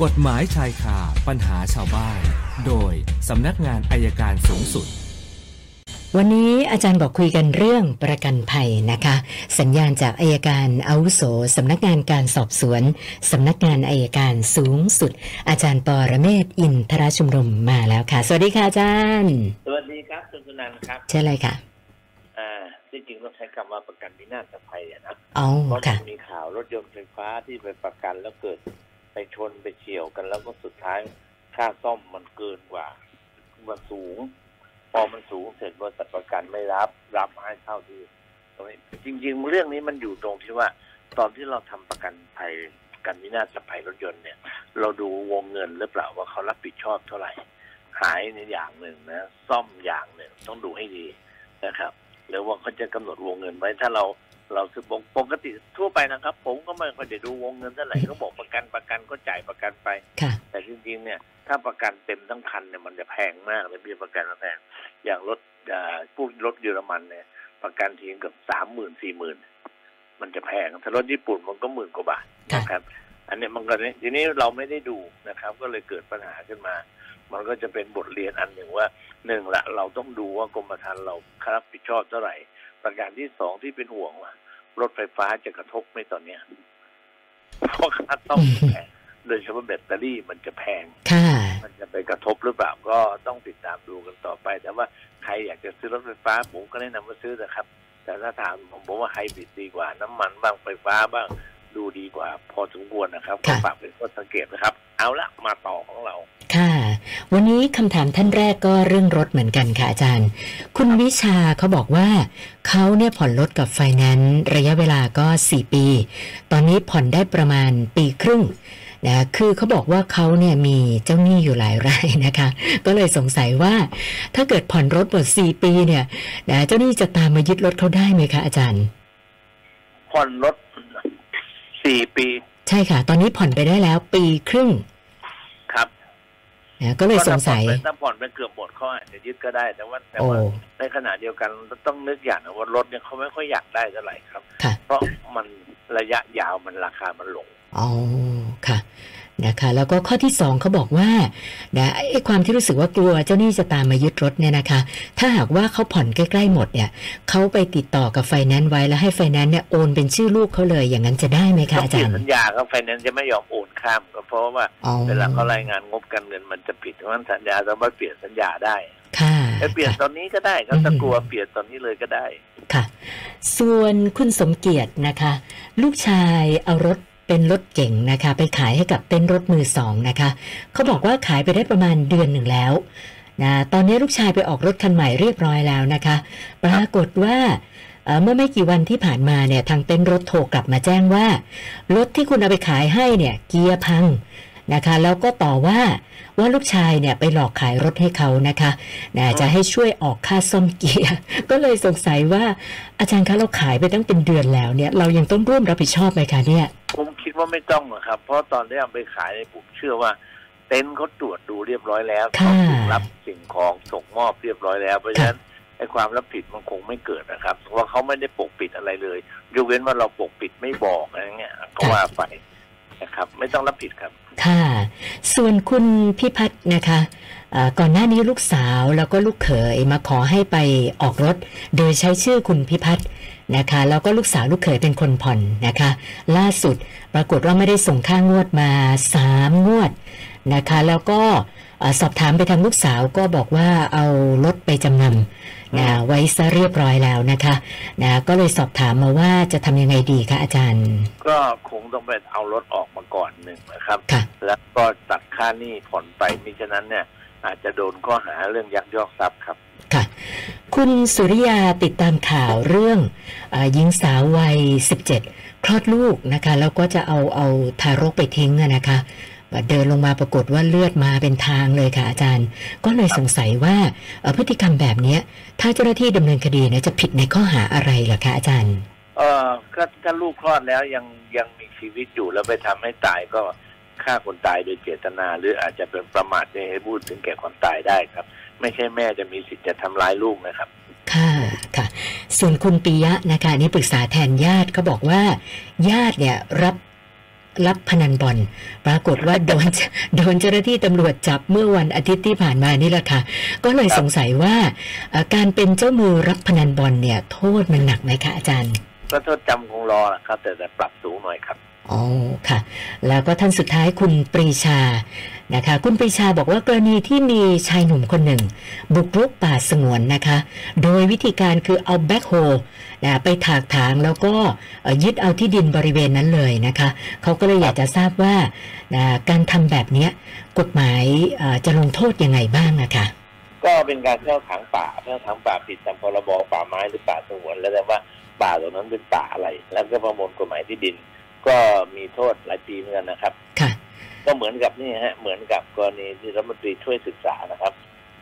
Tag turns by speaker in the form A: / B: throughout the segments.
A: กฎหมายชายคาปัญหาชาวบ้าน โดยสำนักงานอายการสูงสุด
B: วันนี้อาจารย์บอกคุยกันเรื่องประกันภัยนะคะ สัญญาณจากอายการอาวุโสสำนักงานการสอบสวนสำนักงานอายการสูงสุด อาจารย์ปอระเมศวร์อินทรชุมรมมาแล้วค่ะ สวัสดีค่ะอาจารย์
C: สวัสดีครับคุณสุนันท์ครับ
B: เช่เลยค่ะ
C: อ่าที่จริงต้องใช้คำว่าประกันวินาศภัยอะนะ
B: อ๋อ
C: เพราะมั
B: ค่ะ
C: นมีข่าวรถยนต์ไฟฟ้าที่ไปประกันแล้วเกิด ไปชนไปเฉี่ยวกันแล้วก็สุดท้ายค่าซ่อมมันเกินกว่ามันสูง พอมันสูงเสร็จบริษัทประกันไม่รับ รับให้เท่าที่ตรงนี้จริง ๆ เรื่องนี้มันอยู่ตรงที่ว่า ตอนที่เราทำประกันภัยกันวินาศภัยรถยนต์เนี่ย เราดูวงเงินหรือเปล่าว่าเขารับผิดชอบเท่าไหร่หายในอย่างหนึ่งนะซ่อมอย่างหนึ่งต้องดูให้ดีนะครับหรือว่าเขาจะกำหนดวงเงินไว้ถ้าเรา เราซื้อปกติทั่วไปนะครับ ผมก็ไม่ค่อยได้ดูวงเงินเท่าไหร่เขาบอกประกันประกันก็จ่ายประกันไป
B: ค่ะ
C: แต่จริงๆเนี่ย ถ้าประกันเต็มทั้งคันเนี่ยมันจะแพงมากเลยเบี้ยประกันมันแพงอย่างรถอ่าพวกรถเยอรมันเนี่ย ประกันทีเกือบสามหมื่นสี่หมื่นมันจะแพงถ้ารถญี่ปุ่นมันก็หมื่นกว่าบาท
B: ค่ะ
C: นะครับ อันนี้มันก็เนี่ยทีนี้เราไม่ได้ดูนะครับ ก็เลยเกิดปัญหาขึ้นมา มันก็จะเป็นบทเรียนอันหนึ่งว่าหนึ่งละเราต้องดูว่ากรมธรรม์เรารับผิดชอบเท่าไหร่ ประการที่สองที่เป็นห่วงว่ารถไฟฟ้าจะกระทบไหมตอนเนี้ยเพราะค่าต้องแพงโดยเฉพาะแบตเตอรี่มันจะแพง
B: ค่ะ
C: มันจะไปกระทบหรือเปล่าก็ต้องติดตามดูกันต่อไป แต่ว่าใครอยากจะซื้อรถไฟฟ้าผมก็แนะนำว่าซื้อนะครับ แต่ถ้าถามผมบอกว่าไฮบริดดีกว่า น้ำมันบ้างไฟฟ้าบ้างดูดีกว่า พอสมควรนะครับก็
B: ค่ะ
C: ฝากเป็นข้อสังเกตนะครับ เอาละมาต่อของเรา
B: ค่ะ วันนี้คำถามท่านแรกก็เรื่องรถเหมือนกันค่ะอาจารย์ คุณวิชาเขาบอกว่า เขาเนี่ยผ่อนรถกับไฟแนนซ์ระยะเวลาก็ 4 ปี ตอนนี้ผ่อนได้ประมาณปีครึ่งนะคือเขาบอกว่าเขาเนี่ยมีเจ้าหนี้อยู่หลายรายนะคะ ก็เลยสงสัยว่าถ้าเกิดผ่อนรถหมด 4 ปีเนี่ยนะเจ้าหนี้จะตามมายึดรถเขาได้ไหมคะอาจารย์
C: ผ่อนรถสี่ปี
B: ใช่ค่ะ ตอนนี้ผ่อนไปได้แล้วปีครึ่ง
C: ครับ
B: นะ ก็เลยสงสัย
C: ถ้าผ่อนไปเกือบหมดเขาอาจจะยึดก็ได้ แต่ว่าแต่
B: โอ้
C: ว่าในขณะเดียวกันต้องนึกอย่างนะว่ารถเนี่ยเขาไม่ค่อยอยากได้เท่าไหร่ครับ
B: ค่ะ
C: เพราะมันระยะยาวมันราคามันลง
B: อ๋อ ค่ะนะคะแล้วก็ข้อที่สองเขาบอกว่านะไอ้ความที่รู้สึกว่ากลัวเจ้าหนี้จะตามมายึดรถเนี่ยนะคะ ถ้าหากว่าเขาผ่อนใกล้ๆหมดเนี่ยเขาไปติดต่อกับไฟแนนซ์ไว้แล้วให้ไฟแนนซ์เนี่ยโอนเป็นชื่อลูกเขาเลยอย่างนั้นจะได้ไหมคะ
C: ต้อง
B: อา
C: เปลี่
B: จาย
C: น
B: รย์
C: สัญญาครับไฟแนนซ์จะไม่ยอมโอนข้าม ก็เพราะว่า
B: อ๋อ
C: เวลาเขารายงานงบการเงินมันจะผิดเพราะฉะนั้นสัญญาสามารถเปลี่ยนสัญญาได้
B: ค่ะ
C: ไปเปลี่ยน
B: ค่ะ
C: ตอนนี้ก็ได้ครับถ้า
B: อืม
C: กลัวเปลี่ยนตอนนี้เลยก็ได้
B: ค่ะ ส่วนคุณสมเกียรตินะคะ ลูกชายเอารถ เป็นรถเก่งนะคะ ไปขายให้กับเต้นรถมือสองนะคะเขาบอกว่าขายไปได้ประมาณเดือนหนึ่งแล้วนะตอนนี้ลูกชายไปออกรถคันใหม่เรียบร้อยแล้วนะคะ ปรากฏว่าเมื่อไม่กี่วันที่ผ่านมาเนี่ยทางเต้นรถโทรกลับมาแจ้งว่ารถที่คุณเอาไปขายให้เนี่ยเกียร์พังนะคะแล้วก็ต่อว่าว่าลูกชายเนี่ยไปหลอกขายรถให้เขานะคะนะจะให้ช่วยออกค่าซ่อมเกียร์ก็เลยสงสัยว่าอาจารย์คะเราขายไปตั้งเป็นเดือนแล้วเนี่ย เรายังต้องร่วมรับผิดชอบไหมคะเนี่ย
C: ผม ดว่าไม่ต้องหรอกครับ เพราะตอนที่เอาไปขายเนี่ยผมเชื่อว่า เต็นท์เขาตรวจดูเรียบร้อยแล้ว
B: ค่ะ
C: เขาถูกรับสิ่งของส่งมอบเรียบร้อยแล้ว เพราะฉะนั้นไอ้ความรับผิดมันคงไม่เกิดนะครับเพราะว่าเขาไม่ได้ปกปิดอะไรเลยยกเว้นว่าเราปกปิดไม่บอกอะไรเงี้ยก็ว่าไปนะครับ ไม่ต้องรับผิดครับ
B: ค่ะ ส่วนคุณพิพัฒน์นะคะเอ่อ ก่อนหน้านี้ลูกสาวแล้วก็ลูกเขยมาขอให้ไปออกรถ โดยใช้ชื่อคุณพิพัฒน์นะคะแล้วก็ลูกสาวลูกเขยเป็นคนผ่อนนะคะ ล่าสุดปรากฏว่าไม่ได้ส่งค่างวดมาสามงวดนะคะแล้วก็เอ่อสอบถามไปทางลูกสาวก็บอกว่าเอารถไปจำนำนะไว้ซะเรียบร้อยแล้วนะคะนะก็เลยสอบถามมาว่าจะทำยังไงดีคะอาจารย์
C: ก็คงต้องไปเอารถออกมาก่อนหนึ่งนะครับ
B: ค่ะ
C: แล้วก็ตัดค่าหนี้ผ่อนไปมิฉะนั้นเนี่ย อาจจะโดนข้อหาเรื่องยักยอกทรัพย์ครับ
B: ค่ะ คุณสุริยาติดตามข่าวเรื่องอาหญิงสาววัย 17 คลอดลูกนะคะ แล้วก็จะเอาเอาทารกไปทิ้งอะนะคะเดินลงมาปรากฏว่าเลือดมาเป็นทางเลยค่ะอาจารย์ ก็เลยสงสัยว่าเอ่อพฤติกรรมแบบเนี้ยถ้าเจ้าหน้าที่ดำเนินคดีเนี่ยจะผิดในข้อหาอะไรเหรอคะอาจารย์
C: เออก็ถ้าลูกคลอดแล้วยังยังมีชีวิตอยู่แล้วไปทำให้ตายก็ ฆ่าคนตายโดยเจตนา หรืออาจจะเป็นประมาทในให้พูดถึงแก่ความตายได้ครับ ไม่ใช่แม่จะมีสิทธิ์จะทำร้ายลูกนะครับ
B: ค่ะค่ะ ส่วนคุณปิยะนะคะอันนี่ปรึกษาแทนญาติเขาบอกว่า ญาติเนี่ยรับรับพนันบอลปรากฏว่าโดนโดนเจ้าหน้าที่ตำรวจจับเมื่อวันอาทิตย์ที่ผ่านมานี่แหละค่ะ ก็เลยสงสัยว่าเอ่อการเป็นเจ้ามือรับพนันบอลเนี่ย โทษมันหนักไหมคะอาจารย์
C: ก็โทษจำคงรอนะครับ แต่แต่ปรับสูงหน่อยครับ
B: อ๋อค่ะ แล้วก็ท่านสุดท้ายคุณปรีชานะคะคุณปรีชาบอกว่ากรณีที่มีชายหนุ่มคนหนึ่ง บุกรุกป่าสงวนนะคะ โดยวิธีการคือเอาแบ็คโฮนะไปถากถางแล้วก็ยึดเอาที่ดินบริเวณนั้นเลยนะคะเขาก็เลยอยากจะทราบว่านะการทำแบบเนี้ยกฎหมายจะลงโทษยังไงบ้างนะคะ
C: ก็เป็นการเข้าถางป่าเข้าถางป่าผิดตามพรบป่าไม้หรือป่าสงวนแล้วแต่ว่าป่าตรงนั้นเป็นป่าอะไร แล้วก็ประมวลกฎหมายที่ดิน ก็มีโทษหลายปีเหมือนกันนะครับ
B: ค่ะ
C: ก็เหมือนกับนี่ฮะเหมือนกับกรณีที่รัฐมนตรีช่วยศึกษานะครับ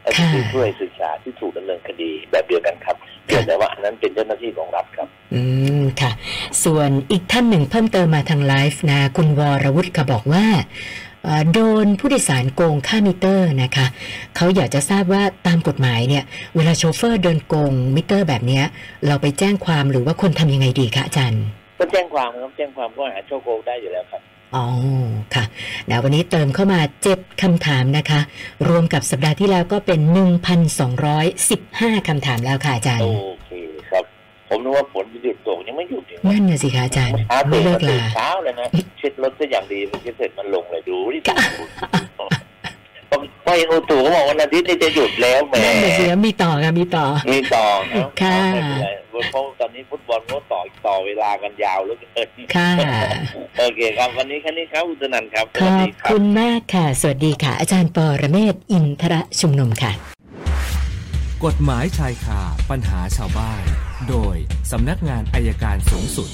C: ค่ะรัฐมนตรีช่วยศึกษาที่ถูกดำเนินคดีแบบเดียวกันครับเพียงแต่ว่าอันนั้นเป็นเจ้าหน้าที่ของรัฐครับ
B: อืมค่ะ ส่วนอีกท่านหนึ่งเพิ่มเติมมาทางไลฟ์นะ คุณวรวุฒิค่ะบอกว่าเอ่อโดนผู้โดยสารโกงค่ามิเตอร์นะคะ เขาอยากจะทราบว่าตามกฎหมายเนี่ย เวลาโชเฟอร์เดินโกงมิเตอร์แบบเนี้ยเราไปแจ้งความหรือว่าคนทำยังไงดีคะอาจารย์
C: ก็แจ้งความครับแจ้งความข้อหาฉ้อโกงได้อยู่แล้วครับ
B: อ๋อค่ะนะวันนี้เติมเข้ามาเจ็ดคำถามนะคะ รวมกับสัปดาห์ที่แล้วก็เป็น1,215คำถามแล้วค่ะอาจารย์
C: โอเคครับ ผมนึกว่าฝนจะหยุดตกยังไม่หยุดอีกนะ
B: นั่นน่ะสิคะอาจารย์
C: เช้า
B: ไม่
C: ตื่น
B: เลิ
C: มากตื่
B: ลา
C: นเช้าเลยนะเช็ดรถซะอย่างดีมันเช็ดเสร็จมันลงเลยดูดิพอเห็นอุตุเขาบอกวันอาทิตย์นี่จะหยุดแล้วแหม
B: นั่นน่ะสิคะมีต่อค่ะมีต่อ
C: มีต่อนะ
B: ค่ะ
C: ไม่เป็นไรเพราะ ลากันยาวเหลือเกิน
B: ค่ะ
C: โอเคครับ วันนี้แค่นี้ครับอุตนันท์ครับส
B: ข
C: วัส
B: อบ
C: ดีครับ
B: คุณมากค่ะ สวัสดีค่ะ อาจารย์ปอระเมศวร์อินทรชุมนุมค่ะ
A: กฎหมายชายคาปัญหาชาวบ้าน โดยสำนักงานอายการสูงสุด